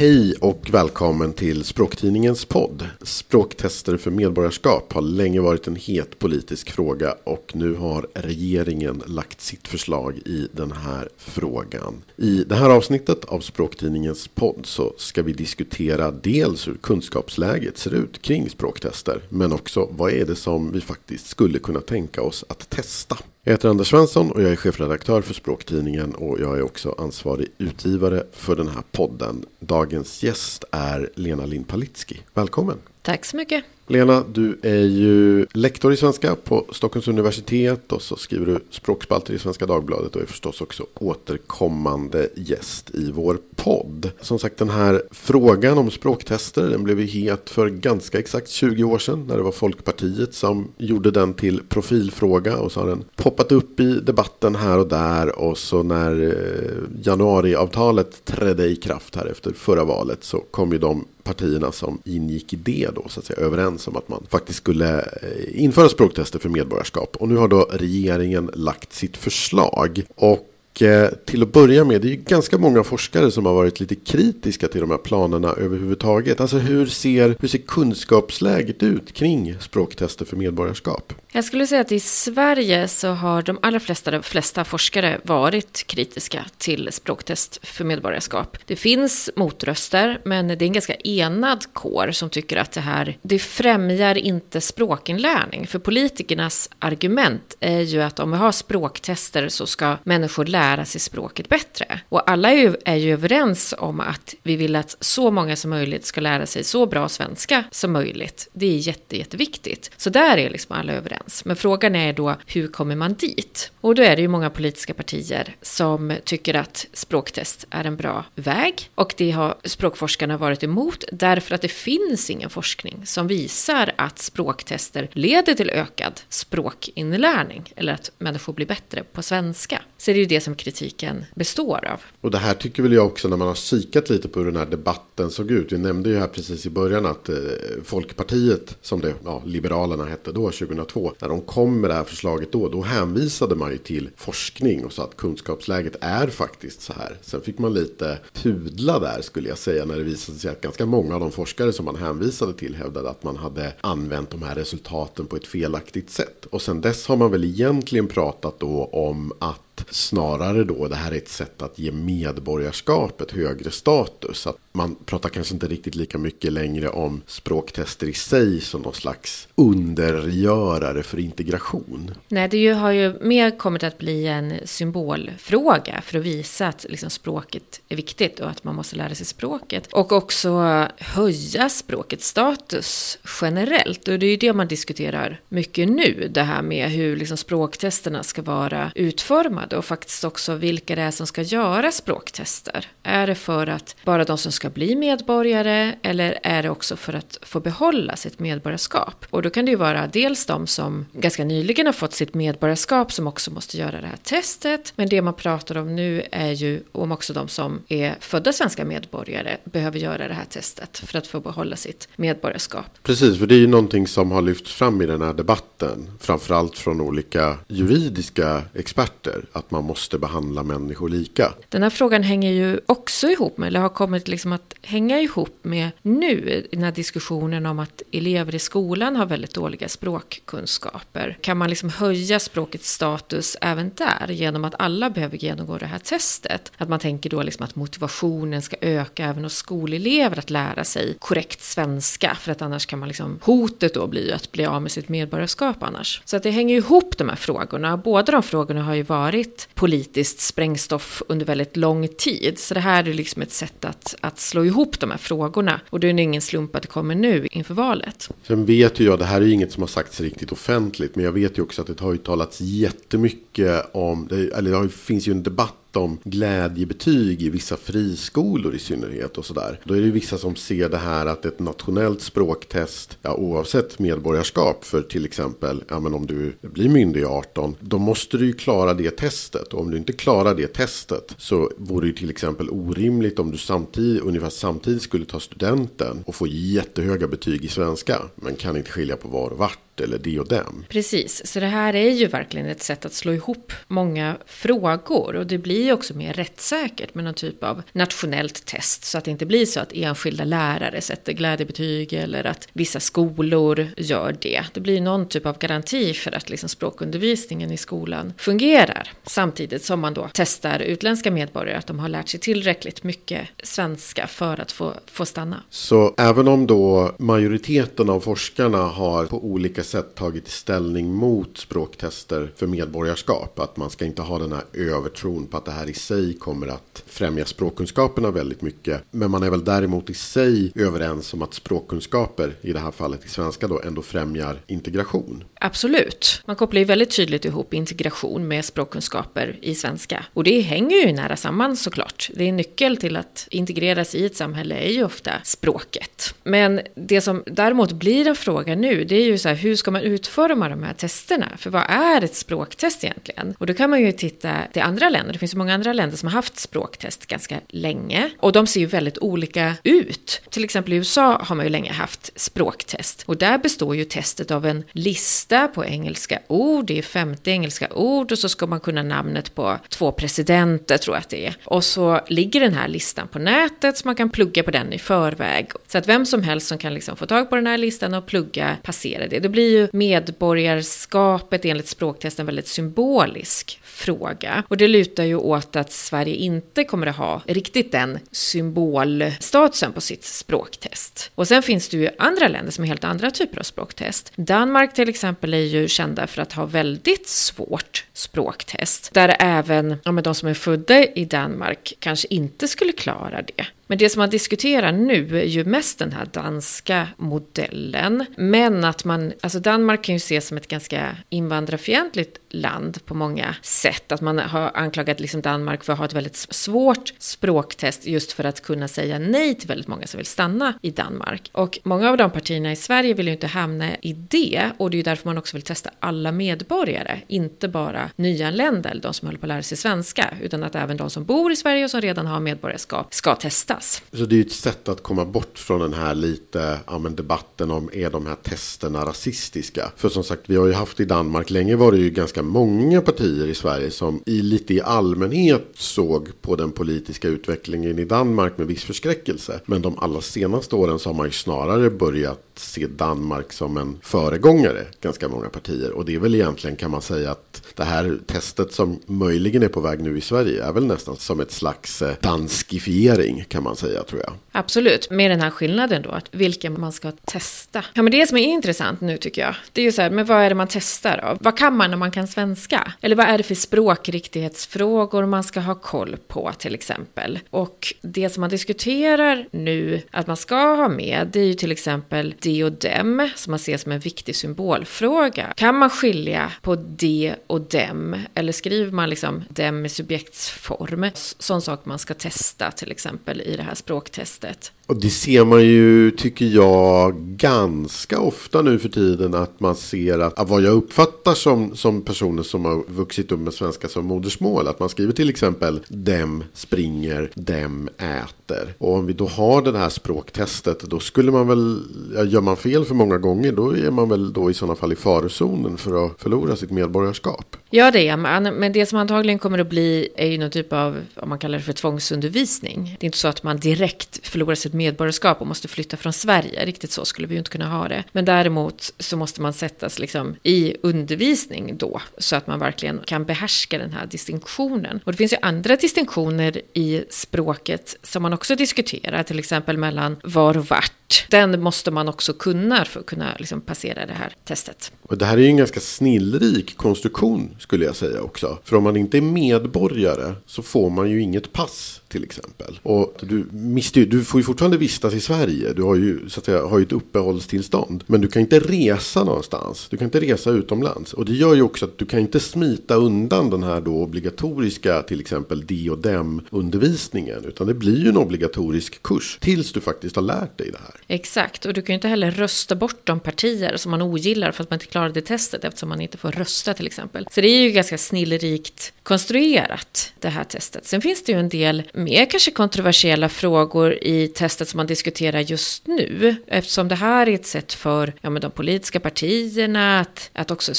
Hej och välkommen till Språktidningens podd. Språktester för medborgarskap har länge varit en het politisk fråga och nu har regeringen lagt sitt förslag i den här frågan. I det här avsnittet av Språktidningens podd så ska vi diskutera dels hur kunskapsläget ser ut kring språktester men också vad är det som vi faktiskt skulle kunna tänka oss att testa. Jag heter Anders Svensson och jag är chefredaktör för Språktidningen och jag är också ansvarig utgivare för den här podden. Dagens gäst är Lena Lind Palitski. Välkommen! Tack så mycket! Lena, du är ju lektor i svenska på Stockholms universitet och så skriver du språkspalter i Svenska Dagbladet och är förstås också återkommande gäst i vår podd. Som sagt, den här frågan om språktester den blev ju het för ganska exakt 20 år sedan när det var Folkpartiet som gjorde den till profilfråga och så har den poppat upp i debatten här och där och så när eh, januariavtalet trädde i kraft här efter förra valet så kom ju de partierna som ingick i det då så att säga överens om att man faktiskt skulle eh, införa språktester för medborgarskap. Och nu har då regeringen lagt sitt förslag. Och eh, till att börja med, det är ju ganska många forskare som har varit lite kritiska till de här planerna överhuvudtaget. Alltså hur ser, hur ser kunskapsläget ut kring språktester för medborgarskap? Jag skulle säga att i Sverige så har de allra flesta, de flesta forskare varit kritiska till språktest för medborgarskap. Det finns motröster, men det är en ganska enad kår som tycker att det här, det främjar inte språkinlärning. För politikernas argument är ju att om vi har språktester så ska människor lära sig språket bättre. Och alla är ju, är ju överens om att vi vill att så många som möjligt ska lära sig så bra svenska som möjligt. Det är jätte, jätteviktigt. Så där är liksom alla överens. Men frågan är då, hur kommer man dit? Och då är det ju många politiska partier som tycker att språktest är en bra väg. Och det har språkforskarna varit emot därför att det finns ingen forskning som visar att språktester leder till ökad språkinlärning eller att människor blir bättre på svenska. Så det är ju det som kritiken består av. Och det här tycker väl jag också när man har kikat lite på hur den här debatten såg ut. Vi nämnde ju här precis i början att eh, Folkpartiet, som det, ja, Liberalerna hette då 2002, när de kom med det här förslaget då, då hänvisade man ju till forskning och sa att kunskapsläget är faktiskt så här. Sen fick man lite pudla där skulle jag säga när det visade sig att ganska många av de forskare som man hänvisade till hävdade att man hade använt de här resultaten på ett felaktigt sätt. Och sen dess har man väl egentligen pratat då om att snarare då det här är ett sätt att ge medborgarskapet högre status. Att man pratar kanske inte riktigt lika mycket längre om språktester i sig som någon slags undergörare för integration. Nej, det har ju mer kommit att bli en symbolfråga för att visa att liksom språket är viktigt och att man måste lära sig språket. Och också höja språkets status generellt. Och det är ju det man diskuterar mycket nu, det här med hur liksom språktesterna ska vara utformade och faktiskt också vilka det är som ska göra språktester. Är det för att bara de som ska bli medborgare eller är det också för att få behålla sitt medborgarskap? Och då kan det ju vara dels de som ganska nyligen har fått sitt medborgarskap som också måste göra det här testet. Men det man pratar om nu är ju om också de som är födda svenska medborgare behöver göra det här testet för att få behålla sitt medborgarskap. Precis, för det är ju någonting som har lyfts fram i den här debatten. Framförallt från olika juridiska experter. Att man måste behandla människor lika. Den här frågan hänger ju också ihop med, eller har kommit liksom att hänga ihop med nu, den här diskussionen om att elever i skolan har väldigt dåliga språkkunskaper. Kan man liksom höja språkets status även där genom att alla behöver genomgå det här testet? Att man tänker då liksom att motivationen ska öka även hos skolelever att lära sig korrekt svenska, för att annars kan man liksom, hotet då blir att bli av med sitt medborgarskap annars. Så att det hänger ihop de här frågorna. Båda de frågorna har ju varit politiskt sprängstoff under väldigt lång tid. Så det här är liksom ett sätt att, att slå ihop de här frågorna. Och det är ingen slump att det kommer nu inför valet. Sen vet ju jag, det här är ju inget som har sagts riktigt offentligt. Men jag vet ju också att det har ju talats jättemycket om, eller det finns ju en debatt om glädjebetyg i vissa friskolor i synnerhet och sådär. Då är det vissa som ser det här att ett nationellt språktest, ja, oavsett medborgarskap för till exempel, ja men om du blir myndig i 18, då måste du ju klara det testet. Och om du inte klarar det testet så vore det till exempel orimligt om du samtidigt, ungefär samtidigt skulle ta studenten och få jättehöga betyg i svenska, men kan inte skilja på var och vart eller de och dem. Precis, så det här är ju verkligen ett sätt att slå ihop många frågor och det blir ju också mer rättssäkert med någon typ av nationellt test så att det inte blir så att enskilda lärare sätter glädjebetyg eller att vissa skolor gör det. Det blir någon typ av garanti för att liksom språkundervisningen i skolan fungerar samtidigt som man då testar utländska medborgare att de har lärt sig tillräckligt mycket svenska för att få, få stanna. Så även om då majoriteten av forskarna har på olika sätt tagit ställning mot språktester för medborgarskap, att man ska inte ha den här övertron på att det här i sig kommer att främja språkkunskaperna väldigt mycket. Men man är väl däremot i sig överens om att språkkunskaper, i det här fallet i svenska då, ändå främjar integration. Absolut. Man kopplar ju väldigt tydligt ihop integration med språkkunskaper i svenska. Och det hänger ju nära samman såklart. Det är en nyckel till att integreras i ett samhälle är ju ofta språket. Men det som däremot blir en fråga nu, det är ju så här, hur ska man utforma de här testerna? För vad är ett språktest egentligen? Och då kan man ju titta till andra länder. Det finns ju många andra länder som har haft språktest ganska länge. Och de ser ju väldigt olika ut. Till exempel i USA har man ju länge haft språktest. Och där består ju testet av en lista på engelska ord. Det är 50 engelska ord och så ska man kunna namnet på två presidenter tror jag att det är. Och så ligger den här listan på nätet så man kan plugga på den i förväg. Så att vem som helst som kan liksom få tag på den här listan och plugga passerar det. Det blir ju medborgarskapet enligt språktest en väldigt symbolisk fråga. Och det lutar ju åt att Sverige inte kommer att ha riktigt den symbolstatusen på sitt språktest. Och sen finns det ju andra länder som har helt andra typer av språktest. Danmark till exempel är ju kända för att ha väldigt svårt språktest. Där även ja, men de som är födda i Danmark kanske inte skulle klara det. Men det som man diskuterar nu är ju mest den här danska modellen. Men att man, alltså Danmark kan ju ses som ett ganska invandrarfientligt land på många sätt. Att man har anklagat liksom Danmark för att ha ett väldigt svårt språktest just för att kunna säga nej till väldigt många som vill stanna i Danmark. Och många av de partierna i Sverige vill ju inte hamna i det och det är ju därför man också vill testa alla medborgare, inte bara nyanlända eller de som håller på att lära sig svenska, utan att även de som bor i Sverige och som redan har medborgarskap ska testas. Så det är ju ett sätt att komma bort från den här lite ja, men debatten om är de här testerna rasistiska? För som sagt, vi har ju haft i Danmark länge var det ju ganska många partier i Sverige som i lite i allmänhet såg på den politiska utvecklingen i Danmark med viss förskräckelse. Men de allra senaste åren så har man ju snarare börjat se Danmark som en föregångare, ganska många partier. Och det är väl egentligen kan man säga att det här testet som möjligen är på väg nu i Sverige är väl nästan som ett slags eh, danskifiering kan man säga tror jag. Absolut, med den här skillnaden då, att vilka man ska testa. Ja, men det som är intressant nu tycker jag, det är ju så här, men vad är det man testar av? Vad kan man när man kan svenska? Eller vad är det för språkriktighetsfrågor man ska ha koll på till exempel? Och det som man diskuterar nu att man ska ha med, det är ju till exempel de och dem, som man ser som en viktig symbolfråga. Kan man skilja på de och dem? Eller skriver man liksom dem i subjektsform? Sån sak man ska testa till exempel i det här språktestet. Och det ser man ju, tycker jag, ganska ofta nu för tiden. Att man ser att, att vad jag uppfattar som, som personer som har vuxit upp med svenska som modersmål. Att man skriver till exempel dem springer, dem äter. Och om vi då har det här språktestet. Då skulle man väl, gör man fel för många gånger. Då är man väl då i sådana fall i farozonen för att förlora sitt medborgarskap. Ja, det är man. Men det som antagligen kommer att bli är ju någon typ av, om man kallar det för tvångsundervisning. Det är inte så att man direkt förlorar sitt medborgarskap och måste flytta från Sverige. Riktigt så skulle vi ju inte kunna ha det. Men däremot så måste man sättas liksom i undervisning då. Så att man verkligen kan behärska den här distinktionen. Och det finns ju andra distinktioner i språket som man också diskuterar. Till exempel mellan var och vart. Den måste man också kunna för att kunna liksom passera det här testet. Och det här är ju en ganska snillrik konstruktion skulle jag säga också. För om man inte är medborgare så får man ju inget pass till exempel. Och du, mister, du får ju fortfarande vistas i Sverige. Du har ju, så att säga, har ju ett uppehållstillstånd. Men du kan inte resa någonstans. Du kan inte resa utomlands. Och det gör ju också att du kan inte smita undan den här då obligatoriska till exempel de och dem undervisningen. Utan det blir ju en obligatorisk kurs tills du faktiskt har lärt dig det här. Exakt, och du kan ju inte heller rösta bort de partier som man ogillar för att man inte klarade testet eftersom man inte får rösta till exempel. Så det är ju ganska snillrikt konstruerat det här testet. Sen finns det ju en del mer kanske kontroversiella frågor i språktestet som man diskuterar just nu. Eftersom det här är ett sätt för ja, men de politiska partierna att, att också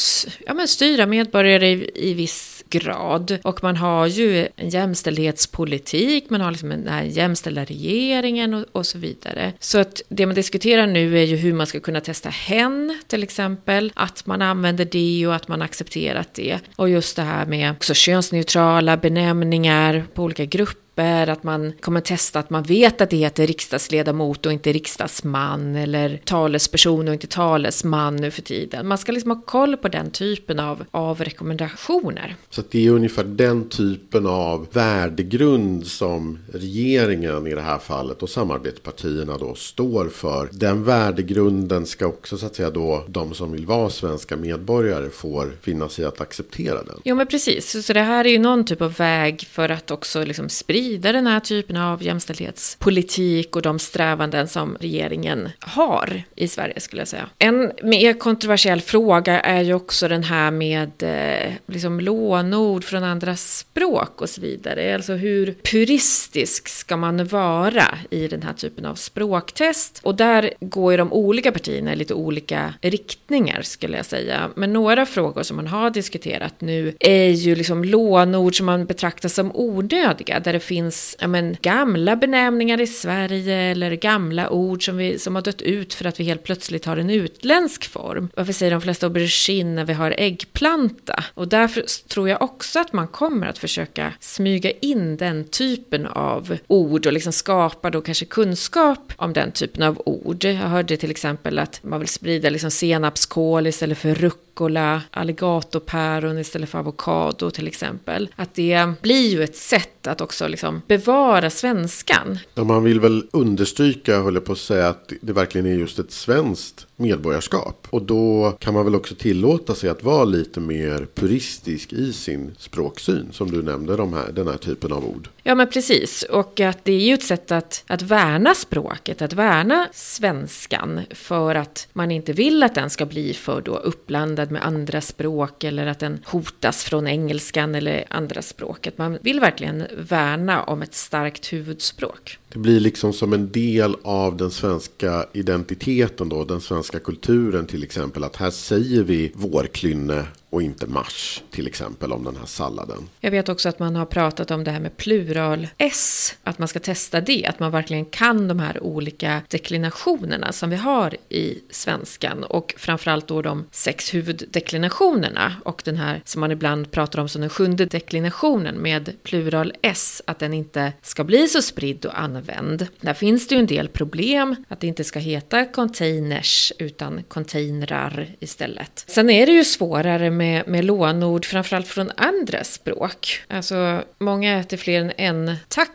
ja, men styra medborgare i, i viss grad. Och man har ju en jämställdhetspolitik, man har liksom den här jämställda regeringen och, och så vidare. Så att det man diskuterar nu är ju hur man ska kunna testa hen till exempel. Att man använder det och att man accepterat det. Och just det här med också könsneutrala benämningar på olika grupper grupper, att man kommer testa att man vet att det heter riksdagsledamot och inte riksdagsman eller talesperson och inte talesman nu för tiden. Man ska liksom ha koll på den typen av, av rekommendationer. Så det är ungefär den typen av värdegrund som regeringen i det här fallet och samarbetspartierna då står för. Den värdegrunden ska också så att säga då de som vill vara svenska medborgare får finna sig att acceptera den. Jo men precis, så det här är ju någon typ av väg för att också liksom sprida vidare den här typen av jämställdhetspolitik och de strävanden som regeringen har i Sverige skulle jag säga. En mer kontroversiell fråga är ju också den här med eh, liksom lånord från andra språk och så vidare. Alltså hur puristisk ska man vara i den här typen av språktest? Och där går ju de olika partierna i lite olika riktningar skulle jag säga. Men några frågor som man har diskuterat nu är ju liksom lånord som man betraktar som onödiga, där det finns ja, men, gamla benämningar i Sverige eller gamla ord som, vi, som har dött ut för att vi helt plötsligt har en utländsk form. Varför säger de flesta aubergine när vi har äggplanta? Och därför tror jag också att man kommer att försöka smyga in den typen av ord och liksom skapa då kanske kunskap om den typen av ord. Jag hörde till exempel att man vill sprida liksom senapskål istället för rucola, alligatorpäron istället för avokado till exempel. Att det blir ju ett sätt att också liksom bevara svenskan. Ja, man vill väl understryka, håller på att säga, att det verkligen är just ett svenskt medborgarskap. Och då kan man väl också tillåta sig att vara lite mer puristisk i sin språksyn. Som du nämnde, de här, den här typen av ord. Ja, men precis. Och att det är ju ett sätt att, att värna språket, att värna svenskan. För att man inte vill att den ska bli för då uppblandad med andra språk. Eller att den hotas från engelskan eller andra språket. Man vill verkligen värna om ett starkt huvudspråk. Det blir liksom som en del av den svenska identiteten då, den svenska kulturen till exempel. Att här säger vi vårklynne och inte mars till exempel om den här salladen. Jag vet också att man har pratat om det här med plural S, att man ska testa det, att man verkligen kan de här olika deklinationerna som vi har i svenskan och framförallt då de sex huvuddeklinationerna och den här som man ibland pratar om som den sjunde deklinationen med plural S, att den inte ska bli så spridd och använd. Där finns det ju en del problem, att det inte ska heta containers utan containrar istället. Sen är det ju svårare med, med lånord, framförallt från andra språk. Alltså, många äter fler än en taco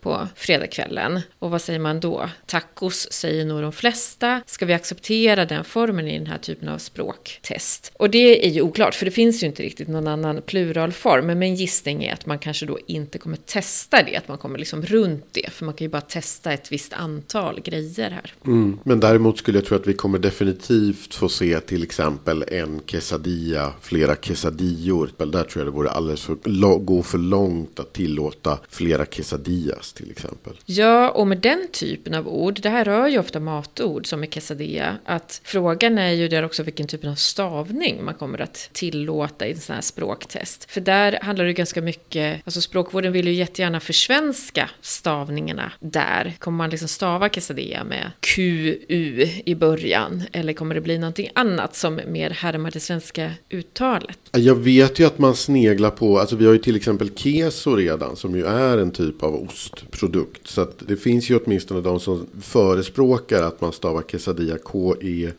på fredagskvällen. Och vad säger man då? Tacos säger nog de flesta. Ska vi acceptera den formen i den här typen av språktest? Och det är ju oklart, för det finns ju inte riktigt någon annan pluralform. Men min gissning är att man kanske då inte kommer testa det, att man kommer liksom runt det. För man kan ju bara testa ett visst antal grejer här. Mm, men däremot skulle jag tro att vi kommer definitivt få se till exempel en quesadilla flera quesadillor. Där tror jag det vore alldeles för, gå för långt att tillåta flera quesadillor quesadillas till exempel. Ja, och med den typen av ord, det här rör ju ofta matord som är quesadilla, att frågan är ju där också vilken typ av stavning man kommer att tillåta i en sån här språktest. För där handlar det ganska mycket, alltså språkvården vill ju jättegärna försvenska stavningarna där. Kommer man liksom stava quesadilla med QU i början? Eller kommer det bli någonting annat som mer härmar det svenska ut 80-talet. Jag vet ju att man sneglar på, alltså vi har ju till exempel keso redan som ju är en typ av ostprodukt. Så det finns ju åtminstone de som förespråkar att man stavar quesadilla K-E-S-A-D-I-J-A.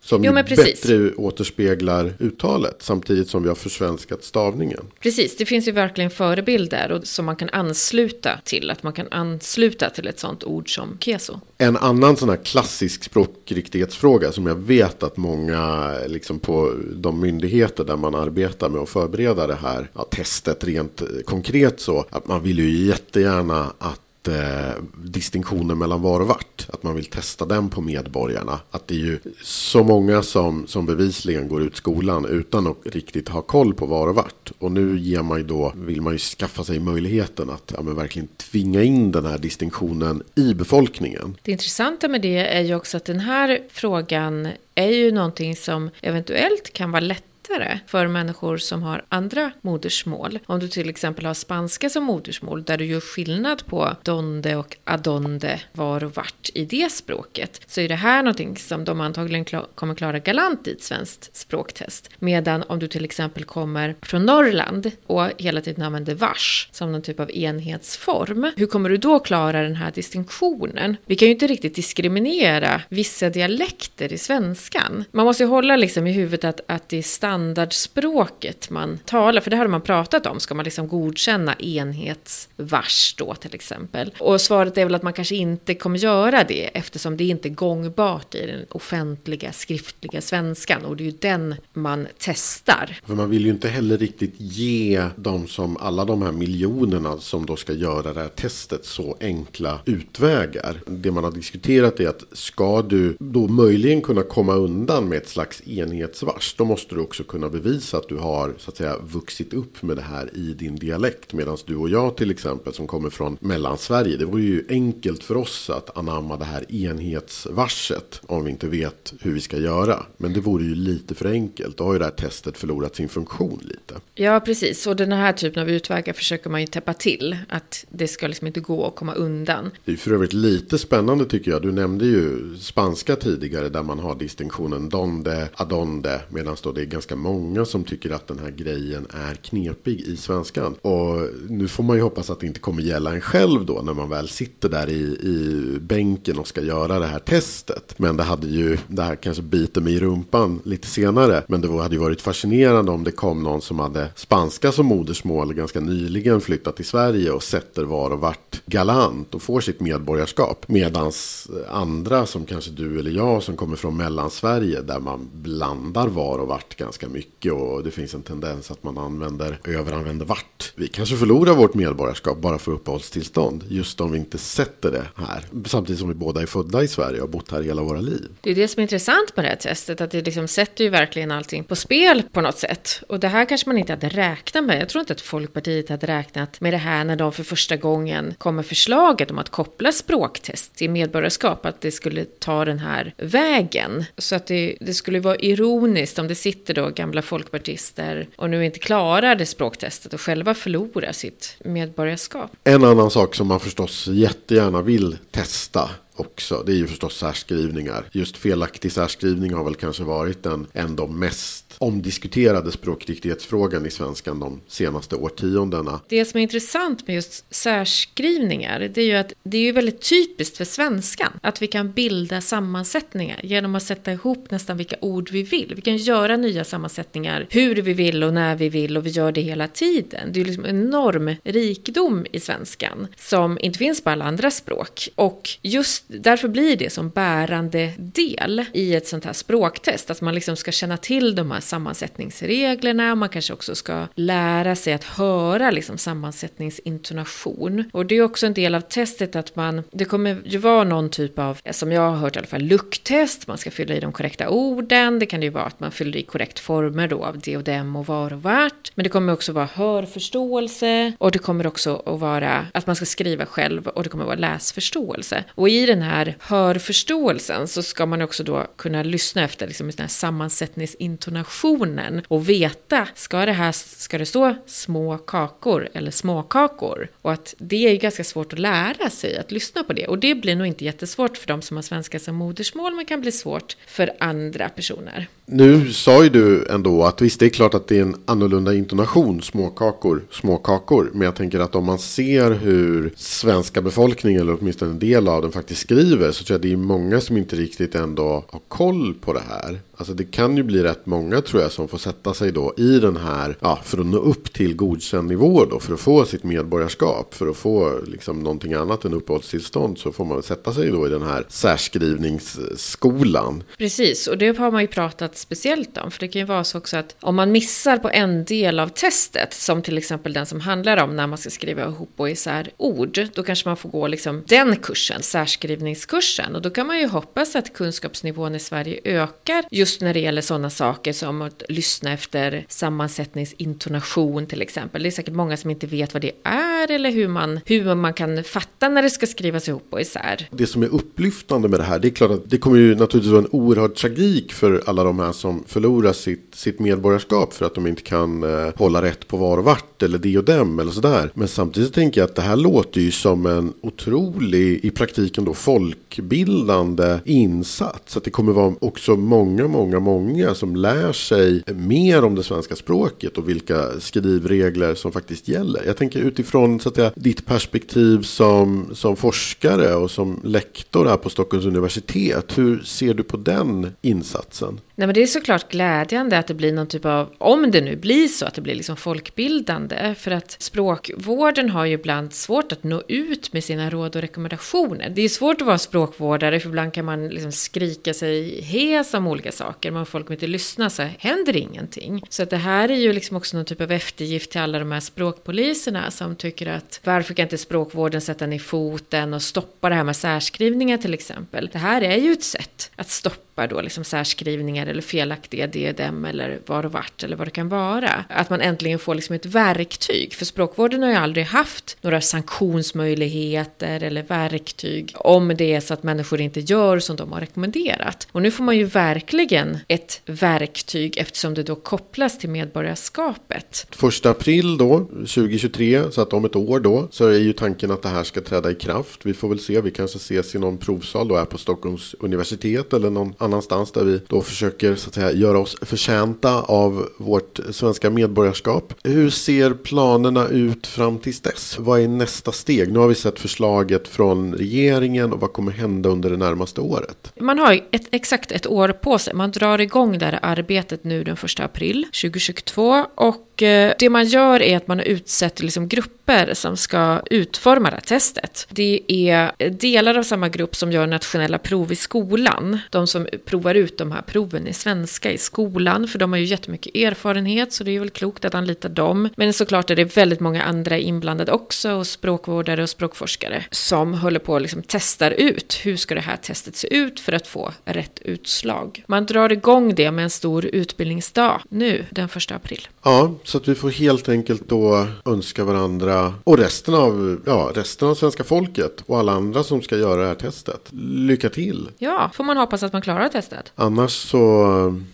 Som jo, bättre återspeglar uttalet samtidigt som vi har försvenskat stavningen. Precis, det finns ju verkligen förebilder och som man kan ansluta till. Att man kan ansluta till ett sånt ord som keso. En annan sån här klassisk språkriktighetsfråga som jag vet att många liksom på de myndigheter där man arbetar med att förbereda det här ja, testet rent konkret så att man vill ju jättegärna att eh, distinktionen mellan var och vart, att man vill testa den på medborgarna. Att det är ju så många som, som bevisligen går ut skolan utan att riktigt ha koll på var och vart. Och nu ger man ju då, vill man ju skaffa sig möjligheten att ja, men verkligen tvinga in den här distinktionen i befolkningen. Det intressanta med det är ju också att den här frågan är ju någonting som eventuellt kan vara lätt lättare för människor som har andra modersmål. Om du till exempel har spanska som modersmål där du gör skillnad på donde och adonde var och vart i det språket så är det här någonting som de antagligen kommer klara galant i ett svenskt språktest. Medan om du till exempel kommer från Norrland och hela tiden använder vars som någon typ av enhetsform. Hur kommer du då klara den här distinktionen? Vi kan ju inte riktigt diskriminera vissa dialekter i svenskan. Man måste ju hålla liksom i huvudet att, att det är standard standardspråket man talar, för det har man pratat om, ska man liksom godkänna enhetsvars då till exempel? Och svaret är väl att man kanske inte kommer göra det eftersom det inte är gångbart i den offentliga skriftliga svenskan och det är ju den man testar. För man vill ju inte heller riktigt ge de som, alla de här miljonerna som då ska göra det här testet så enkla utvägar. Det man har diskuterat är att ska du då möjligen kunna komma undan med ett slags enhetsvars, då måste du också kunna bevisa att du har så att säga vuxit upp med det här i din dialekt. Medan du och jag till exempel som kommer från Mellansverige. Det vore ju enkelt för oss att anamma det här enhetsvarset. Om vi inte vet hur vi ska göra. Men det vore ju lite för enkelt. Då har ju det här testet förlorat sin funktion lite. Ja, precis. Och den här typen av utvägar försöker man ju täppa till. Att det ska liksom inte gå att komma undan. Det är för övrigt lite spännande tycker jag. Du nämnde ju spanska tidigare där man har distinktionen donde, adonde. Medan då det är ganska många som tycker att den här grejen är knepig i svenskan. Och nu får man ju hoppas att det inte kommer gälla en själv då när man väl sitter där i, i bänken och ska göra det här testet. Men det hade ju, det här kanske biter mig i rumpan lite senare. Men det hade ju varit fascinerande om det kom någon som hade spanska som modersmål ganska nyligen flyttat till Sverige och sätter var och vart galant och får sitt medborgarskap. Medans andra som kanske du eller jag som kommer från Mellansverige där man blandar var och vart ganska ganska mycket och det finns en tendens att man använder, överanvänder vart. Vi kanske förlorar vårt medborgarskap bara för uppehållstillstånd. Just om vi inte sätter det här. Samtidigt som vi båda är födda i Sverige och har bott här hela våra liv. Det är det som är intressant med det här testet. Att det liksom sätter ju verkligen allting på spel på något sätt. Och det här kanske man inte hade räknat med. Jag tror inte att Folkpartiet hade räknat med det här när de för första gången kom med förslaget om att koppla språktest till medborgarskap. Att det skulle ta den här vägen. Så att det, det skulle vara ironiskt om det sitter då gamla folkpartister och nu inte klarar det språktestet och själva förlorar sitt medborgarskap. En annan sak som man förstås jättegärna vill testa också. Det är ju förstås särskrivningar. Just felaktig särskrivning har väl kanske varit den ändå mest omdiskuterade språkriktighetsfrågan i svenskan de senaste årtiondena. Det som är intressant med just särskrivningar, det är ju att det är ju väldigt typiskt för svenskan att vi kan bilda sammansättningar genom att sätta ihop nästan vilka ord vi vill. Vi kan göra nya sammansättningar hur vi vill och när vi vill och vi gör det hela tiden. Det är ju liksom en enorm rikedom i svenskan som inte finns på alla andra språk. Och just därför blir det som bärande del i ett sånt här språktest, att man liksom ska känna till de här sammansättningsreglerna, man kanske också ska lära sig att höra liksom sammansättningsintonation. Och det är också en del av testet att man, det kommer ju vara någon typ av, som jag har hört i alla fall, lukttest, man ska fylla i de korrekta orden, det kan ju vara att man fyller i korrekt former då av det och dem och var och vart. Men det kommer också vara hörförståelse och det kommer också att vara att man ska skriva själv och det kommer att vara läsförståelse. Och i den den här hörförståelsen så ska man också då kunna lyssna efter liksom den här sammansättningsintonationen och veta, ska det här, ska det stå små kakor eller småkakor? Och att det är ju ganska svårt att lära sig att lyssna på det. Och det blir nog inte jättesvårt för de som har svenska som modersmål, men kan bli svårt för andra personer. Nu sa ju du ändå att visst, det är klart att det är en annorlunda intonation, småkakor, småkakor. Men jag tänker att om man ser hur svenska befolkningen, eller åtminstone en del av den faktiskt skriver, så tror jag det är många som inte riktigt ändå har koll på det här. Alltså det kan ju bli rätt många tror jag som får sätta sig då i den här, ja, för att nå upp till godkänd nivå då, för att få sitt medborgarskap, för att få liksom någonting annat än uppehållstillstånd så får man sätta sig då i den här särskrivningsskolan. Precis, och det har man ju pratat speciellt om, för det kan ju vara så också att om man missar på en del av testet, som till exempel den som handlar om när man ska skriva ihop och isär ord, då kanske man får gå liksom den kursen, särskrivningskursen, och då kan man ju hoppas att kunskapsnivån i Sverige ökar just just när det gäller sådana saker som att lyssna efter sammansättningsintonation till exempel. Det är säkert många som inte vet vad det är eller hur man, hur man kan fatta när det ska skrivas ihop och isär. Det som är upplyftande med det här, det är klart att det kommer ju naturligtvis vara en oerhörd tragik för alla de här som förlorar sitt, sitt medborgarskap för att de inte kan eh, hålla rätt på var och vart eller det och dem eller sådär. Men samtidigt tänker jag att det här låter ju som en otrolig, i praktiken då folkbildande insats. Att det kommer vara också många, många, många som lär sig mer om det svenska språket och vilka skrivregler som faktiskt gäller. Jag tänker utifrån så att säga, ditt perspektiv som, som forskare och som lektor här på Stockholms universitet. Hur ser du på den insatsen? Nej, men det är såklart glädjande att det blir någon typ av, om det nu blir så att det blir liksom folkbildande, för att språkvården har ju ibland svårt att nå ut med sina råd och rekommendationer. Det är svårt att vara språkvårdare, för ibland kan man liksom skrika sig hes om olika saker, men om folk inte lyssnar så händer ingenting. Så att det här är ju liksom också någon typ av eftergift till alla de här språkpoliserna som tycker att varför kan inte språkvården sätta ner foten och stoppa det här med särskrivningar till exempel. Det här är ju ett sätt att stoppa då liksom särskrivningar eller felaktiga DDM eller var och vart eller vad det kan vara. Att man äntligen får liksom ett verktyg. För språkvården har ju aldrig haft några sanktionsmöjligheter eller verktyg om det är så att människor inte gör som de har rekommenderat. Och nu får man ju verkligen ett verktyg eftersom det då kopplas till medborgarskapet. Första april då, 2023, så att om ett år då, så är ju tanken att det här ska träda i kraft. Vi får väl se, vi kanske ses i någon provsal då här på Stockholms universitet eller någon annanstans där vi då försöker så att säga göra oss förtjänta av vårt svenska medborgarskap. Hur ser planerna ut fram tills dess? Vad är nästa steg? Nu har vi sett förslaget från regeringen och vad kommer hända under det närmaste året? Man har ett, exakt ett år på sig. Man drar igång det här arbetet nu den 1 april 2022 och eh, det man gör är att man har utsett liksom grupper som ska utforma det här testet. Det är eh, delar av samma grupp som gör nationella prov i skolan. De som provar ut de här proven i svenska i skolan, för de har ju jättemycket erfarenhet, så det är väl klokt att anlita dem. Men såklart är det väldigt många andra inblandade också, och språkvårdare och språkforskare, som håller på och liksom testar ut hur ska det här testet se ut för att få rätt utslag. Man drar igång det med en stor utbildningsdag nu, den första april. Ja, så att vi får helt enkelt då önska varandra och resten av, ja, resten av svenska folket och alla andra som ska göra det här testet. Lycka till! Ja, får man hoppas att man klarar testet. Annars så...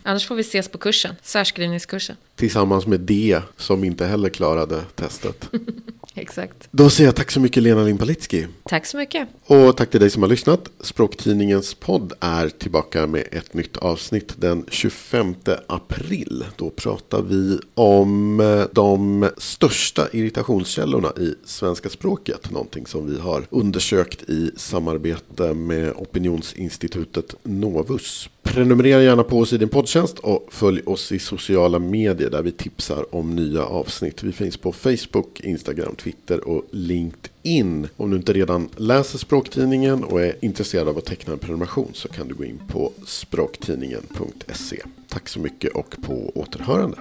Annars får vi ses på kursen, särskrivningskursen. Tillsammans med det som inte heller klarade testet. Exakt. Då säger jag tack så mycket Lena Limpalitski. Tack så mycket. Och tack till dig som har lyssnat. Språktidningens podd är tillbaka med ett nytt avsnitt den 25 april. Då pratar vi om eh, de största irritationskällorna i svenska språket. Någonting som vi har undersökt i samarbete med opinionsinstitutet Novus. Prenumerera gärna på oss i din poddtjänst och följ oss i sociala medier där vi tipsar om nya avsnitt. Vi finns på Facebook, Instagram, Twitter och LinkedIn. Om du inte redan läser Språktidningen och är intresserad av att teckna en prenumeration så kan du gå in på språktidningen.se. Tack så mycket och på återhörande.